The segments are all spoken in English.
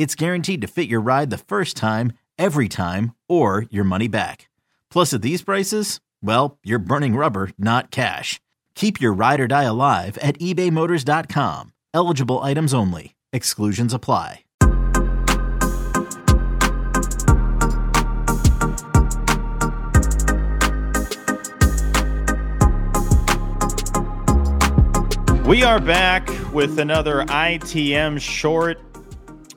it's guaranteed to fit your ride the first time, every time, or your money back. Plus, at these prices, well, you're burning rubber, not cash. Keep your ride or die alive at ebaymotors.com. Eligible items only. Exclusions apply. We are back with another ITM short.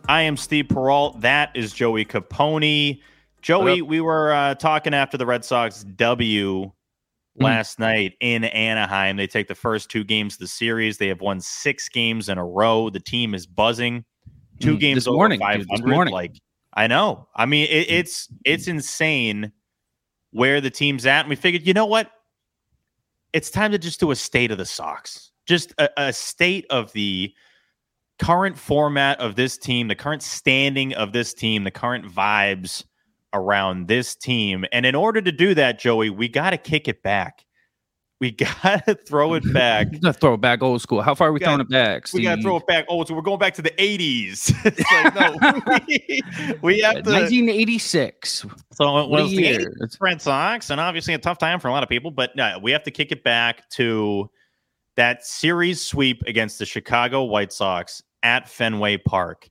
I am Steve Peralt. That is Joey Capone. Joey, we were uh, talking after the Red Sox W last night in Anaheim. They take the first two games of the series. They have won six games in a row. The team is buzzing. Two Mm, games this over morning, dude, 500. this morning. Like I know. I mean, it, it's it's insane where the team's at. And we figured, you know what? It's time to just do a state of the Sox. Just a, a state of the current format of this team, the current standing of this team, the current vibes around this team. And in order to do that, Joey, we got to kick it back. We got to throw it back. Throw it back old school. How far are we We throwing got- it back? We got to throw it back. Oh, so we're going back to the 80s. it's like, no, we, we have to. 1986. So it What was the year. 80s It's- Red Sox, and obviously a tough time for a lot of people. But no, we have to kick it back to that series sweep against the Chicago White Sox at Fenway Park.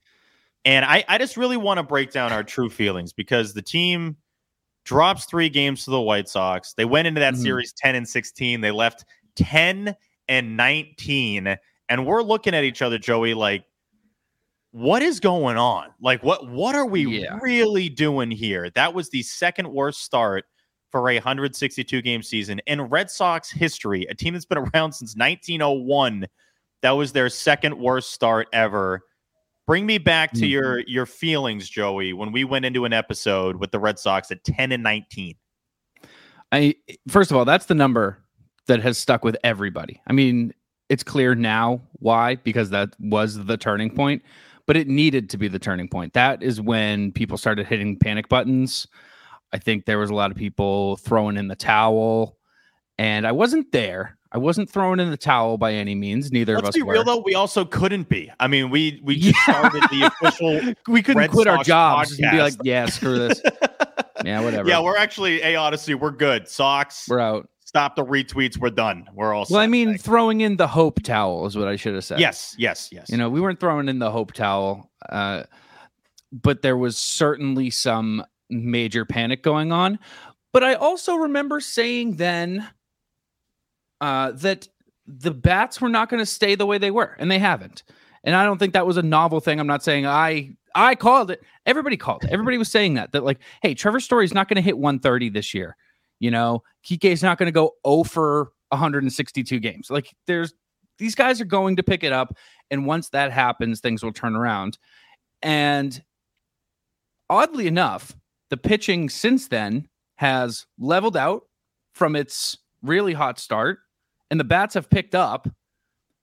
And I, I just really want to break down our true feelings because the team drops three games to the White Sox. They went into that Mhm. series 10 and 16. They left 10 and 19. And we're looking at each other, Joey, like, what is going on? Like, what what are we Yeah. really doing here? That was the second worst start for a 162 game season in Red Sox history. A team that's been around since 1901. That was their second worst start ever. Bring me back to Mhm. your your feelings, Joey, when we went into an episode with the Red Sox at 10 and 19. I first of all, that's the number that has stuck with everybody. I mean, it's clear now why because that was the turning point, but it needed to be the turning point. That is when people started hitting panic buttons. I think there was a lot of people throwing in the towel, and I wasn't there. I wasn't throwing in the towel by any means. Neither of us. Were. Let's be real though, we also couldn't be. I mean, we we just started the official we couldn't Red quit our Sox jobs and be like, "Yeah, screw this. yeah, whatever. Yeah, we're actually, hey, Audacy, we're good. Sox, we're out." stop the retweets. We're done. We're all Well, I mean, Thanks. throwing in the hope towel is what I should have said. yes, yes, yes. You know, we weren't throwing in the hope towel, uh, but there was certainly some major panic going on. But I also remember saying then uh, that the bats were not going to stay the way they were, and they haven't. And I don't think that was a novel thing. I'm not saying I I called it. Everybody called it. Everybody was saying that that like, hey, Trevor Story's not going to hit 130 this year. You know, Kike's not going to go 0 for 162 games. Like, there's these guys are going to pick it up, and once that happens, things will turn around. And oddly enough, the pitching since then has leveled out from its really hot start, and the bats have picked up.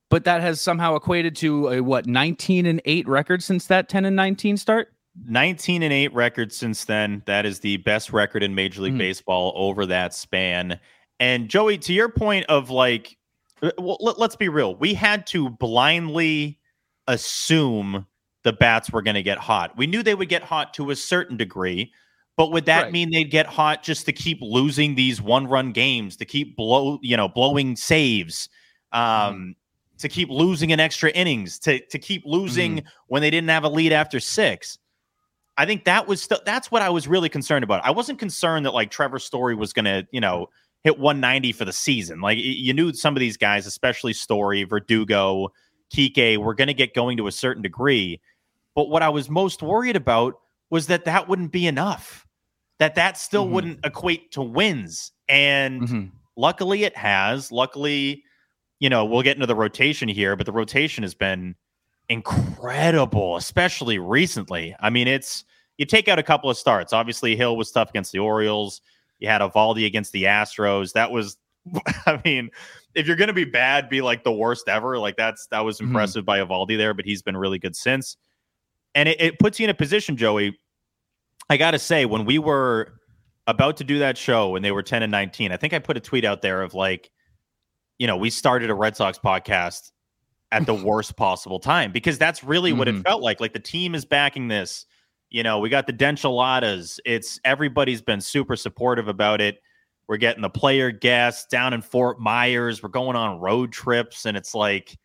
But that has somehow equated to a what 19 and 8 record since that 10 and 19 start. 19 and 8 record since then. That is the best record in Major League Mhm. Baseball over that span. And Joey, to your point of like, uh, well, let, let's be real. We had to blindly assume the bats were going to get hot. We knew they would get hot to a certain degree, but would that Right. mean they'd get hot just to keep losing these one-run games, to keep blow, you know, blowing saves, um, to keep losing in extra innings, to to keep losing when they didn't have a lead after six? I think that was st- that's what I was really concerned about. I wasn't concerned that like Trevor Story was going to, you know, hit 190 for the season. Like you knew some of these guys, especially Story, Verdugo, Kike, were going to get going to a certain degree. But what I was most worried about was that that wouldn't be enough. That that still Mhm. wouldn't equate to wins. And Mhm. luckily it has. Luckily, you know, we'll get into the rotation here, but the rotation has been incredible, especially recently. I mean, it's you take out a couple of starts. Obviously, Hill was tough against the Orioles. You had Eovaldi against the Astros. That was, I mean, if you're going to be bad, be like the worst ever. Like that's that was Mhm. impressive by Eovaldi there, but he's been really good since. And it, it puts you in a position, Joey. I got to say, when we were about to do that show when they were 10 and 19, I think I put a tweet out there of like, you know, we started a Red Sox podcast at the worst possible time because that's really what it Mhm. felt like. Like the team is backing this. You know, we got the Dencheladas. It's everybody's been super supportive about it. We're getting the player guests down in Fort Myers. We're going on road trips, and it's like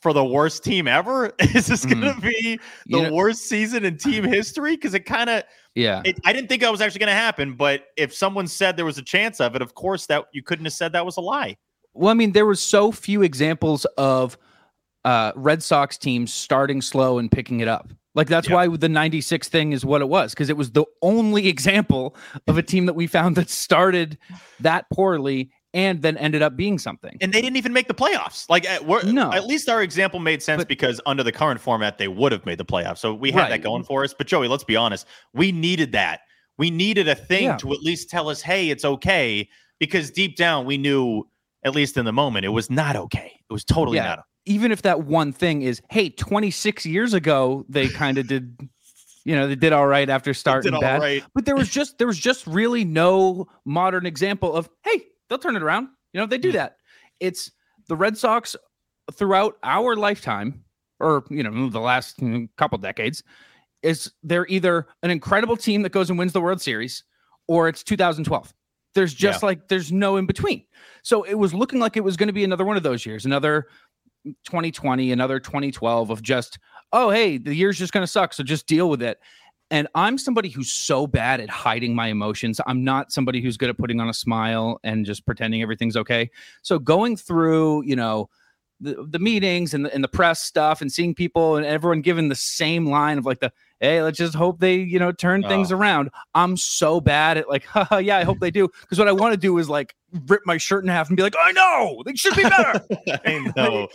for the worst team ever. Is this going to be the You know- worst season in team history? Because it kind of yeah. it, I didn't think that was actually going to happen, but if someone said there was a chance of it, of course that you couldn't have said that was a lie. Well, I mean, there were so few examples of uh, Red Sox teams starting slow and picking it up. Like that's Yeah. why the 96 thing is what it was because it was the only example of a team that we found that started that poorly and then ended up being something. And they didn't even make the playoffs. Like at, No. at least our example made sense But- because under the current format they would have made the playoffs. So we had that going for us. But Joey, let's be honest, we needed that. We needed a thing Yeah. to at least tell us, hey, it's okay, because deep down we knew, at least in the moment, it was not okay. It was totally Yeah. not. okay. Even if that one thing is, hey, 26 years ago they kind of did, you know, they did all right after starting bad. right. But there was just there was just really no modern example of hey, they'll turn it around. You know, they do hmm. that. It's the Red Sox throughout our lifetime, or you know, the last couple decades, is they're either an incredible team that goes and wins the World Series, or it's 2012. There's just like there's no in between. So it was looking like it was going to be another one of those years, another 2020, another 2012 of just, oh, hey, the year's just going to suck. So just deal with it. And I'm somebody who's so bad at hiding my emotions. I'm not somebody who's good at putting on a smile and just pretending everything's okay. So going through, you know, the, the meetings and the, and the press stuff and seeing people and everyone giving the same line of like the, hey, let's just hope they, you know, turn oh. things Oh. around. I'm so bad at like, haha, yeah, I hope they do. Because what I want to do is like rip my shirt in half and be like, I know they should be better. I know.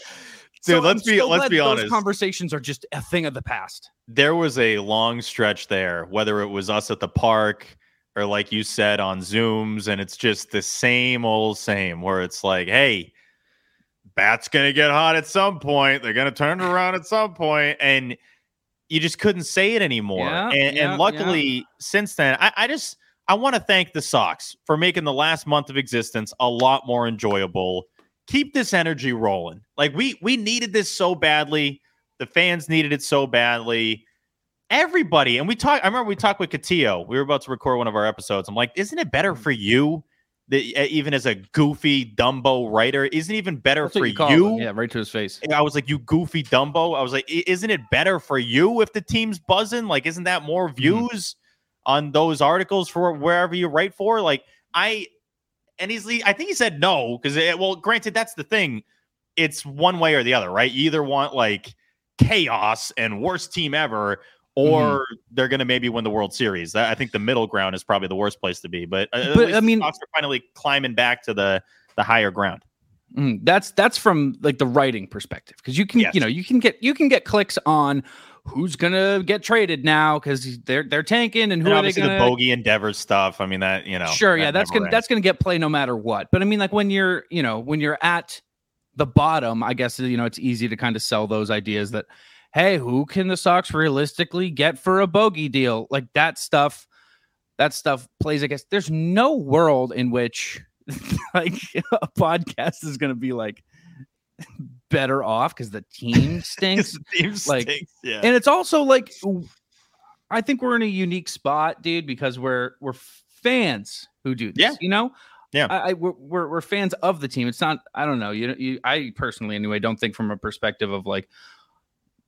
So Dude, I'm let's be so let's be those honest. Conversations are just a thing of the past. there was a long stretch there, whether it was us at the park or like you said on Zooms, and it's just the same old same where it's like, hey, bat's gonna get hot at some point. They're gonna turn around at some point, and you just couldn't say it anymore. Yeah, and, yeah, and luckily, since then, I, I just I want to thank the Sox for making the last month of existence a lot more enjoyable. Keep this energy rolling. Like we we needed this so badly. The fans needed it so badly. Everybody, and we talked. I remember we talked with Cotillo. We were about to record one of our episodes. I'm like, isn't it better mm-hmm. for you that even as a goofy Dumbo writer, isn't it even better That's for you you? Yeah, right to his face. I was like, you goofy Dumbo. I was like, isn't it better for you if the team's buzzing? Like, isn't that more mm-hmm. views on those articles for wherever you write for? Like, I, and he's, I think he said no, because, well, granted, that's the thing. It's one way or the other, right? You either want like chaos and worst team ever, or they're going to maybe win the World Series. I think the middle ground is probably the worst place to be. But, uh, But, I mean- Sox are finally climbing back to the the higher ground. Mm, that's that's from like the writing perspective because you can Yes. you know you can get you can get clicks on who's gonna get traded now because they're they're tanking and who And are they gonna the bogey endeavors stuff. I mean that you know. sure that yeah that's gonna ends. that's gonna get play no matter what but I mean like when you're you know when you're at the bottom I guess you know it's easy to kind of sell those ideas that hey who can the Sox realistically get for a bogey deal like that stuff that stuff plays I guess there's no world in which like a podcast is gonna be like better off because the team stinks. the team like- stinks, yeah. and it's also like I think we're in a unique spot, dude, because we're we're fans who do this. Yeah. You know? Yeah. I, I we're, we're we're fans of the team. It's not I don't know. You you I personally anyway don't think from a perspective of like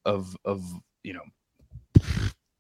of of you know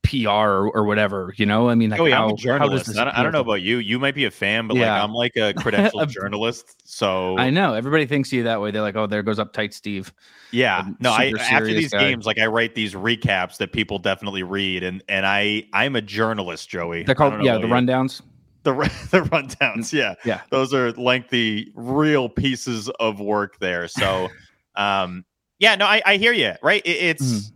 PR or, or whatever. You know, I mean, like oh, yeah, how, I'm a journalist. I don't, I don't know about you. You might be a fan, but Yeah. like I'm like a credentialed journalist. So I know everybody thinks you that way. They're like, oh, there goes uptight Steve. Yeah, a no. I after these guy. games, like I write these recaps that people definitely read, and and I I'm a journalist, Joey. They're called yeah the you. rundowns. the the rundowns. Yeah, Yeah. those are lengthy, real pieces of work there. So, um, yeah, no, I, I hear you. Right, It- it's Mhm.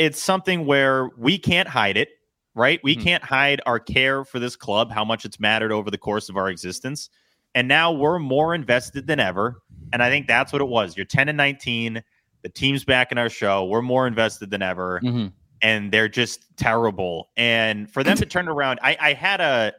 It's something where we can't hide it. Right, we Mhm. can't hide our care for this club, how much it's mattered over the course of our existence, and now we're more invested than ever. And I think that's what it was. You're 10 and 19. The team's back in our show. We're more invested than ever Mhm. and they're just terrible. And for them to turn around, I, I had a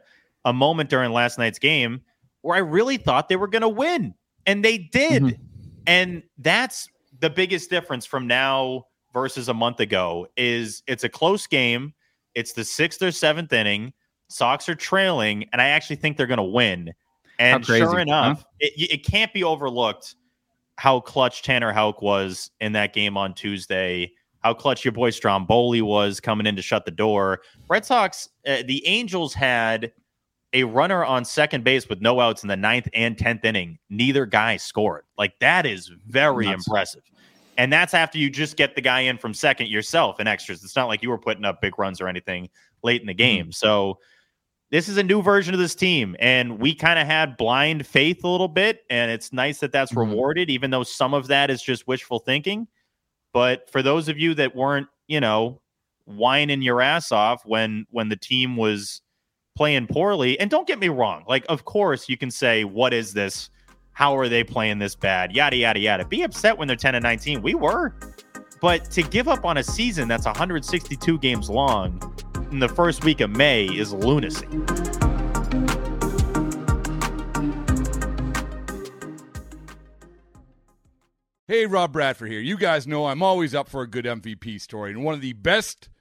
a moment during last night's game where I really thought they were going to win, and they did. Mhm. And that's the biggest difference from now versus a month ago. Is it's a close game. It's the sixth or seventh inning. Sox are trailing, and I actually think they're going to win. And crazy, sure huh? enough, it, it can't be overlooked how clutch Tanner Houck was in that game on Tuesday how clutch your boy Stromboli was coming in to shut the door. Red Sox, uh, the Angels had a runner on second base with no outs in the ninth and tenth inning. Neither guy scored. Like that is very Nuts. impressive. And that's after you just get the guy in from second yourself in extras. It's not like you were putting up big runs or anything late in the game. So this is a new version of this team, and we kind of had blind faith a little bit, and it's nice that that's Mhm. rewarded, even though some of that is just wishful thinking. But for those of you that weren't, you know, whining your ass off when when the team was playing poorly, and don't get me wrong, like of course you can say, "What is this? How are they playing this bad?" Yada yada yada. Be upset when they're ten and nineteen. We were, but to give up on a season that's 162 games long in the first week of May is lunacy. Hey, Rob Bradford here. You guys know I'm always up for a good MVP story, and one of the best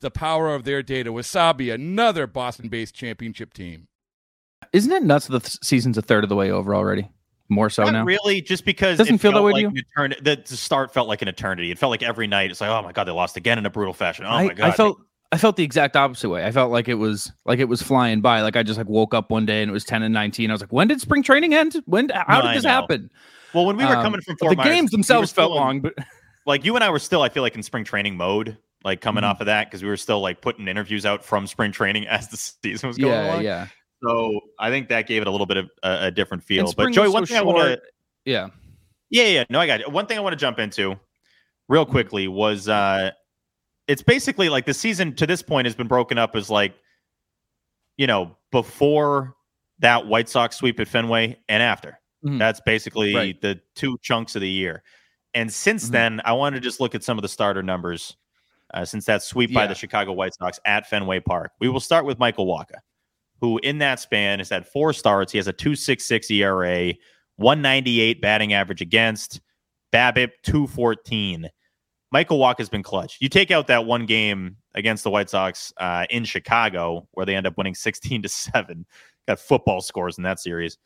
the power of their data. Wasabi, another Boston based championship team. Isn't it nuts that the th- season's a third of the way over already? More so Not now. really, just because Doesn't it feel that felt way to you? an eternity. The, the start felt like an eternity. It felt like every night. It's like, oh my god, they lost again in a brutal fashion. Oh I, my god, I felt I felt the exact opposite way. I felt like it was like it was flying by. Like I just like woke up one day and it was ten and nineteen. I was like, when did spring training end? When? How did I this know. happen? Well, when we were Um, coming from Fort the Myers, games we themselves felt still in- long, but like you and I were still, I feel like in spring training mode, like coming Mhm. off of that because we were still like putting interviews out from spring training as the season was going on. yeah, along. yeah, So I think that gave it a little bit of a, a different feel. But Joey, one so thing I want to, yeah. yeah, yeah, no, I got it. One thing I want to jump into real Mm-hmm. quickly was uh it's basically like the season to this point has been broken up as like, you know, before that White Sox sweep at Fenway and after. Mhm. That's basically Right. the two chunks of the year. And since Mhm. then, I want to just look at some of the starter numbers uh, since that sweep by the Chicago White Sox at Fenway Park. We will start with Michael Wacha, who in that span has had four starts. He has a 2.66 ERA, 198 batting average against, BABIP 214. Michael Wacha has been clutch. You take out that one game against the White Sox uh, in Chicago, where they end up winning 16 to 7. Got football scores in that series.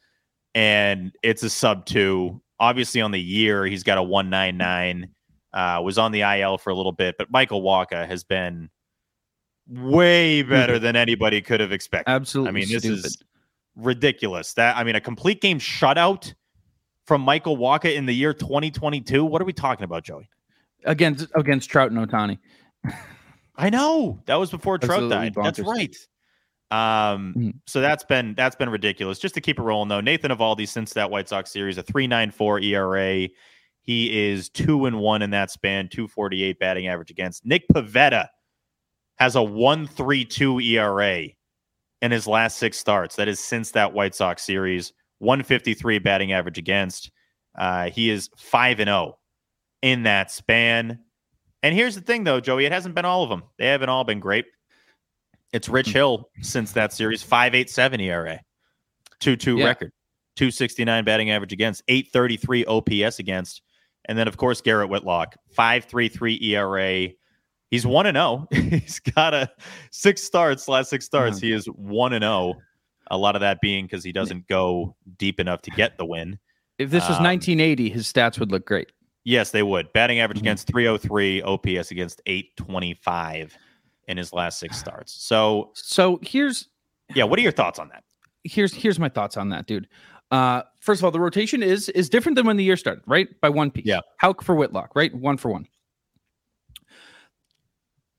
And it's a sub two. Obviously, on the year, he's got a 199. Uh, was on the IL for a little bit, but Michael Wacha has been way better than anybody could have expected. Absolutely. I mean, this stupid. is ridiculous. That I mean, a complete game shutout from Michael Wacha in the year 2022. What are we talking about, Joey? against against Trout and Ohtani. I know that was before Trout Absolutely died. That's right. Um, Mhm. so that's been that's been ridiculous. Just to keep it rolling though, Nathan Eovaldi since that White Sox series a three nine four ERA. He is two and one in that span, two forty eight batting average against. Nick Pivetta has a one three two ERA in his last six starts. That is since that White Sox series, one fifty three batting average against. Uh, he is five and zero in that span. And here's the thing, though, Joey, it hasn't been all of them. They haven't all been great. It's Rich Hill since that series, 5.87 ERA, 2 2 Yeah. record, 269 batting average against, 833 OPS against. And then, of course, Garrett Whitlock, 5.33 ERA. He's 1 and 0. He's got a six starts, last six starts. He is 1 and 0. A lot of that being because he doesn't go deep enough to get the win. If this was Um, 1980, his stats would look great. Yes, they would. Batting average Mhm. against 303, OPS against 825 in his last six starts. So, So here's yeah, what are your thoughts on that? here's here's my thoughts on that, dude. Uh, first of all, the rotation is is different than when the year started, right? By one piece. Yeah. Houck for Whitlock, right? One for one.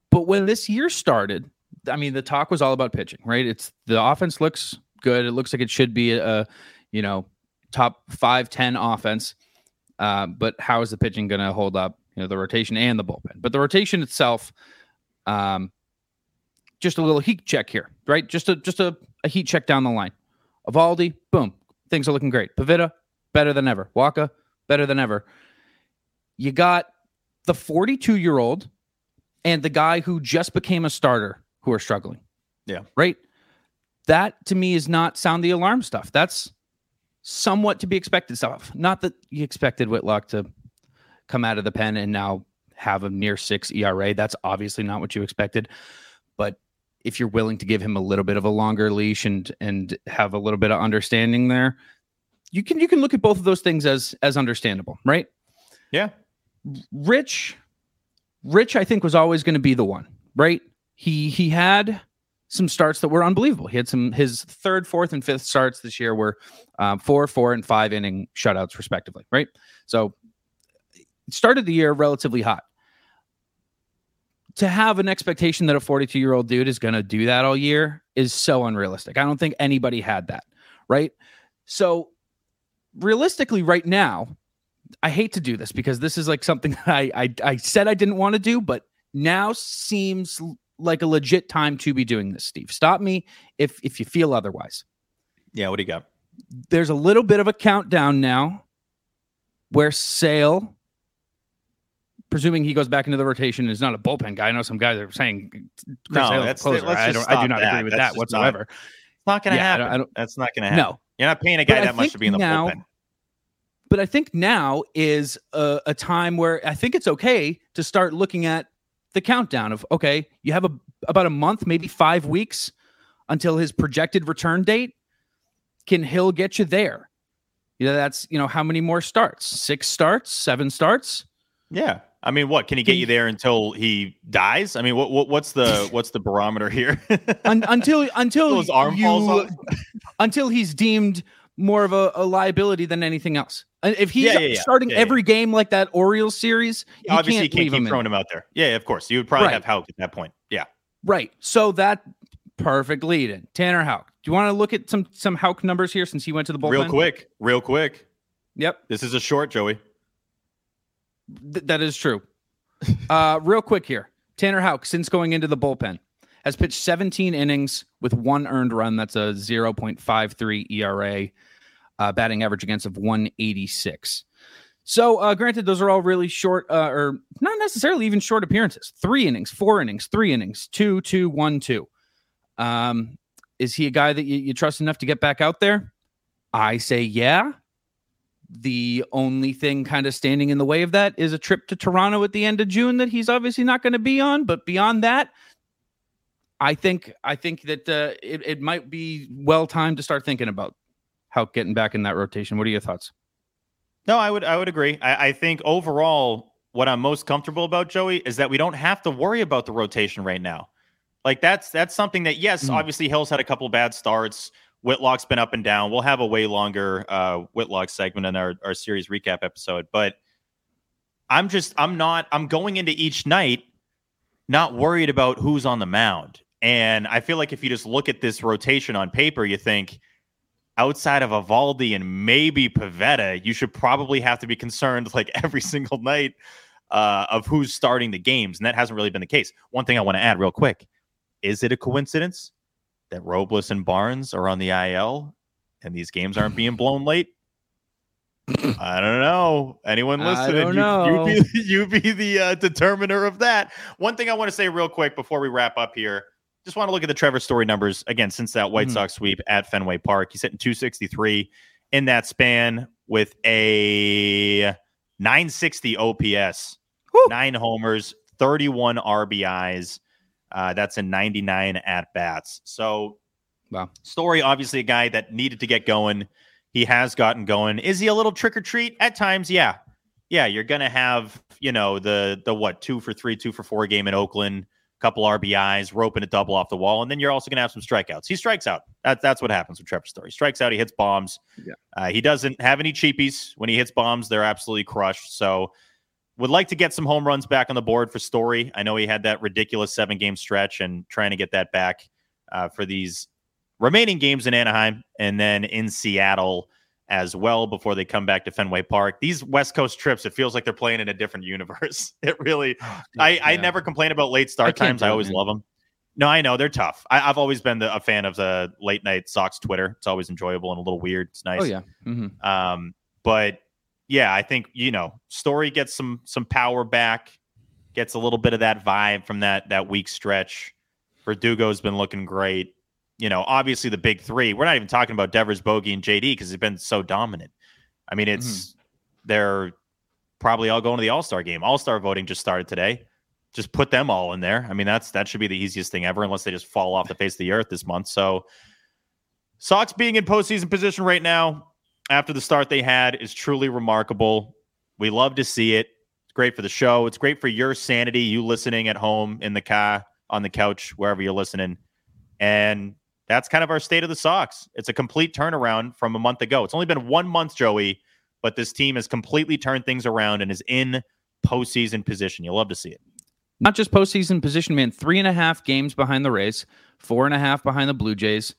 But when this year started, I mean, the talk was all about pitching, right? It's the offense looks good. It looks like it should be a, you know, top five, 10 offense. Uh, but how is the pitching going to hold up? You know, the rotation and the bullpen. But the rotation itself, um, just a little heat check here, right? Just a just a, a heat check down the line. Eovaldi, boom, things are looking great. Pivetta, better than ever. Wacha, better than ever. You got the 42 year old and the guy who just became a starter who are struggling. Yeah. Right. That to me is not sound the alarm stuff. That's somewhat to be expected stuff. Not that you expected Whitlock to come out of the pen and now have a near six ERA. That's obviously not what you expected. But if you're willing to give him a little bit of a longer leash and and have a little bit of understanding there, you can you can look at both of those things as as understandable, right? Yeah. Rich, Rich, I think was always going to be the one, right? He he had some starts that were unbelievable. He had some his third, fourth, and fifth starts this year were um, four, four, and five inning shutouts respectively, right? So started the year relatively hot. To have an expectation that a 42 year old dude is going to do that all year is so unrealistic. I don't think anybody had that, right? So realistically, right now, I hate to do this because this is like something I I, I said I didn't want to do, but now seems like a legit time to be doing this. Steve, stop me if if you feel otherwise. Yeah. What do you got? There's a little bit of a countdown now, where Sale, presuming he goes back into the rotation, is not a bullpen guy. I know some guys are saying Chris No, that's- closer. let's I don't. I do not that. agree with That's that just not- whatsoever. It's not going to Yeah, I don't- happen. I don't- That's not going to happen. No, You're not paying a guy I that much to be in the now- bullpen. but I think now is a, a time where I think it's okay to start looking at the countdown of okay, you have a about a month, maybe five weeks until his projected return date. Can Hill get you there? You know, that's you know how many more starts? Six starts, seven starts. Yeah. I mean, what can he get you there until he dies? I mean, what, what what's the what's the barometer here? Un- until until his arm you, falls off? until he's deemed more of a, a liability than anything else. Uh, if he's Yeah, yeah, yeah. starting every game like that Orioles series, you Obviously, can't you can't keep him in. throwing him out there. Yeah, of course. You would probably Right. have Houck at that point. Yeah. Right. So that perfect lead in. Tanner Houck. Do you want to look at some some Houck numbers here since he went to the bullpen? Real quick. Real quick. Yep, This is a short, Joey. Th- that is true. uh, real quick here. Tanner Houck, since going into the bullpen, has pitched 17 innings with one earned run. That's a 0.53 ERA, uh, batting average against of 186. So, uh, granted, those are all really short, uh, or not necessarily even short appearances. Three innings, four innings, three innings, two, two, one, two. Um, is he a guy that you, you trust enough to get back out there? I say yeah. The only thing kind of standing in the way of that is a trip to Toronto at the end of June that he's obviously not going to be on. But beyond that, I think I think that uh, it, it might be well timed to start thinking about how getting back in that rotation. What are your thoughts? No, I would I would agree. I, I think overall, what I'm most comfortable about, Joey, is that we don't have to worry about the rotation right now. Like that's that's something that yes, Mm. obviously Hill's had a couple bad starts. Whitlock's been up and down. We'll have a way longer uh, Whitlock segment in our, our series recap episode. But I'm just I'm not I'm going into each night not worried about who's on the mound. And I feel like if you just look at this rotation on paper, you think outside of Eovaldi and maybe Pivetta, you should probably have to be concerned like every single night uh, of who's starting the games. And that hasn't really been the case. One thing I want to add real quick is it a coincidence that Robles and Barnes are on the IL and these games aren't being blown late? I don't know. Anyone listening? You, know. you, be, you be the uh, determiner of that. One thing I want to say real quick before we wrap up here. Just want to look at the Trevor Story numbers again since that White Mhm. Sox sweep at Fenway Park. He's hitting 263 in that span with a 960 OPS, Whew. nine homers, 31 RBIs. Uh, that's a 99 at bats. So, Wow. Story, obviously, a guy that needed to get going. He has gotten going. Is he a little trick or treat at times? Yeah, yeah. You're gonna have you know the the what two for three, two for four game in Oakland, couple RBIs, roping a double off the wall, and then you're also gonna have some strikeouts. He strikes out. That's that's what happens with Trevor Story. He strikes out. He hits bombs. Yeah. Uh, he doesn't have any cheapies when he hits bombs. They're absolutely crushed. So. Would like to get some home runs back on the board for Story. I know he had that ridiculous seven game stretch and trying to get that back uh, for these remaining games in Anaheim and then in Seattle as well before they come back to Fenway Park. These West Coast trips, it feels like they're playing in a different universe. It really, I, I Yeah. never complain about late start can't times. I always man. love them. No, I know they're tough. I, I've always been the, a fan of the late night Sox Twitter. It's always enjoyable and a little weird. It's nice. Oh yeah. hmm Um, but yeah, I think you know, Story gets some some power back, gets a little bit of that vibe from that that week stretch. Verdugo's been looking great. You know, obviously the big three. We're not even talking about Devers, Bogey, and JD because they've been so dominant. I mean, it's mm-hmm. they're probably all going to the All Star game. All Star voting just started today. Just put them all in there. I mean, that's that should be the easiest thing ever, unless they just fall off the face of the earth this month. So, Sox being in postseason position right now after the start they had is truly remarkable. We love to see it. It's great for the show. It's great for your sanity, you listening at home, in the car, on the couch, wherever you're listening. And that's kind of our state of the Sox. It's a complete turnaround from a month ago. It's only been one month, Joey, but this team has completely turned things around and is in postseason position. You'll love to see it. Not just postseason position, man. Three and a half games behind the Rays, four and a half behind the Blue Jays.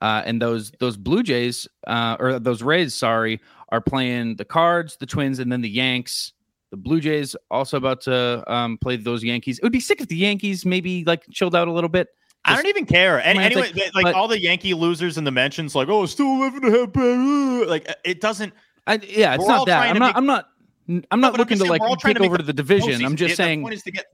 Uh, and those those Blue Jays uh, or those Rays, sorry, are playing the Cards, the Twins, and then the Yanks. The Blue Jays also about to um, play those Yankees. It would be sick if the Yankees maybe like chilled out a little bit. I don't even care. And anyway, like but- all the Yankee losers in the mentions, like, oh, still 11 and a uh, Like, it doesn't. I, yeah, it's not that. I'm not. make- I'm not. I'm not I'm looking to like take over to the division. I'm just It- saying. The point is to get.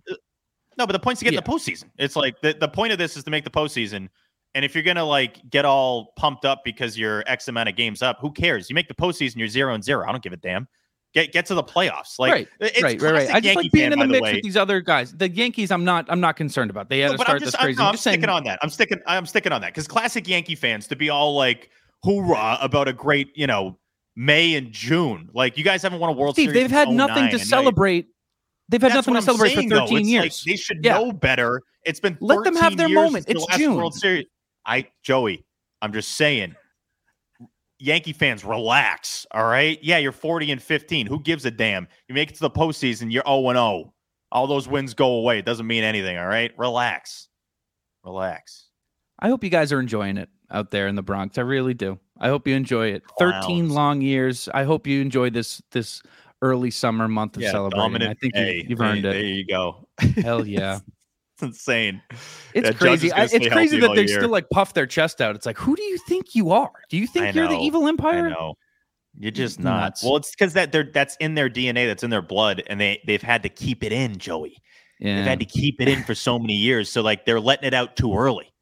No, but the point's to get Yeah. the postseason. It's like the, the point of this is to make the postseason. And if you're gonna like get all pumped up because you're X amount of games up, who cares? You make the postseason, you're zero and zero. I don't give a damn. Get get to the playoffs. Like right, it's right, right, right. I just Yankee like being fan, in the mix way. with these other guys. The Yankees, I'm not. I'm not concerned about. They had No, to start I'm just, this I'm, crazy. no, I'm I'm just saying. sticking on that. I'm sticking. I'm sticking on that because classic Yankee fans to be all like hoorah about a great, you know, May and June. Like you guys haven't won a World Steve, Series. they've had oh nothing to celebrate. They've had That's nothing to I'm celebrate saying, for 13 It's years. Like they should Yeah. know better. It's been Let them have their moment. It's June. World Series. I Joey, I'm just saying. Yankee fans, relax. All right. Yeah, you're 40 and 15. Who gives a damn? You make it to the postseason, you're 0 and 0. All those wins go away. It doesn't mean anything. All right. Relax. Relax. I hope you guys are enjoying it out there in the Bronx. I really do. I hope you enjoy it. 13 long years. I hope you enjoy this this early summer month of celebrating. dominant I think you, you've earned there, it. There you go. Hell yeah. It's insane. It's That crazy. I, it's crazy that they year. still like puff their chest out. It's like, who do you think you are? Do you think you're the evil empire? No. You're just not. nuts. Well, it's because that they're that's in their DNA, that's in their blood, and they they've had to keep it in, Joey. Yeah. They've had to keep it in for so many years. So like they're letting it out too early.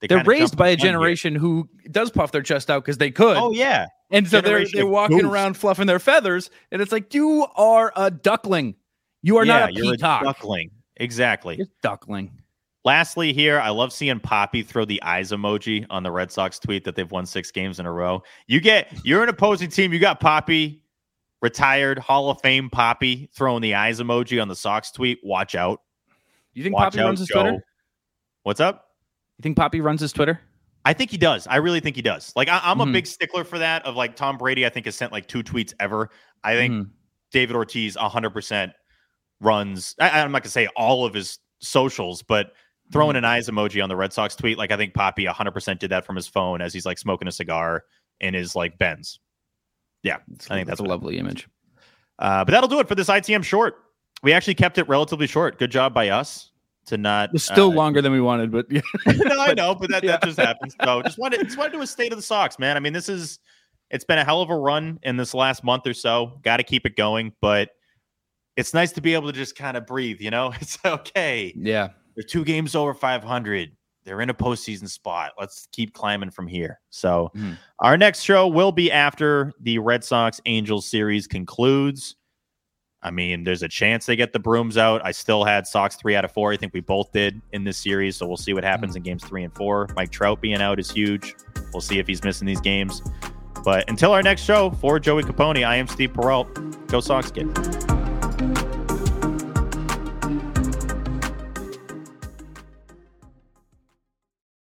They They're raised by a gun here. generation who does puff their chest out because they could. Oh yeah. and so they're they're walking goofs. around fluffing their feathers, and it's like you are a duckling. You are yeah, not a you're peacock. a duckling. Exactly. You're duckling. Lastly, here, I love seeing Papi throw the eyes emoji on the Red Sox tweet that they've won six games in a row. You get you're an opposing team. You got Papi, retired Hall of Fame Papi, throwing the eyes emoji on the Sox tweet. Watch out. You think Watch Papi out, runs his Joe. Twitter? What's up? You think Papi runs his Twitter? I think he does. I really think he does. Like I, I'm a Mhm. big stickler for that. Of like Tom Brady, I think has sent like two tweets ever. I think Mhm. David Ortiz 100 percent runs. I, I'm not gonna say all of his socials, but throwing an eyes emoji on the Red Sox tweet. Like I think Papi 100% did that from his phone as he's like smoking a cigar in his like Benz. Yeah, I think that's a what- lovely image. Uh, but that'll do it for this ITM short. We actually kept it relatively short. Good job by us to not. It's still uh, longer than we wanted, but yeah. no, I know, but that, that just happens. So just wanted just wanted to do a state of the Sox, man. I mean, this is it's been a hell of a run in this last month or so. Got to keep it going, but it's nice to be able to just kind of breathe. You know, it's okay. yeah. They're two games over 500. They're in a postseason spot. Let's keep climbing from here. So, Mhm. our next show will be after the Red Sox Angels series concludes. I mean, there's a chance they get the brooms out. I still had Sox three out of four. I think we both did in this series. So, we'll see what happens in games three and four. Mike Trout being out is huge. We'll see if he's missing these games. But until our next show, for Joey Capone, I am Steve Peralt. Go Sox, kid.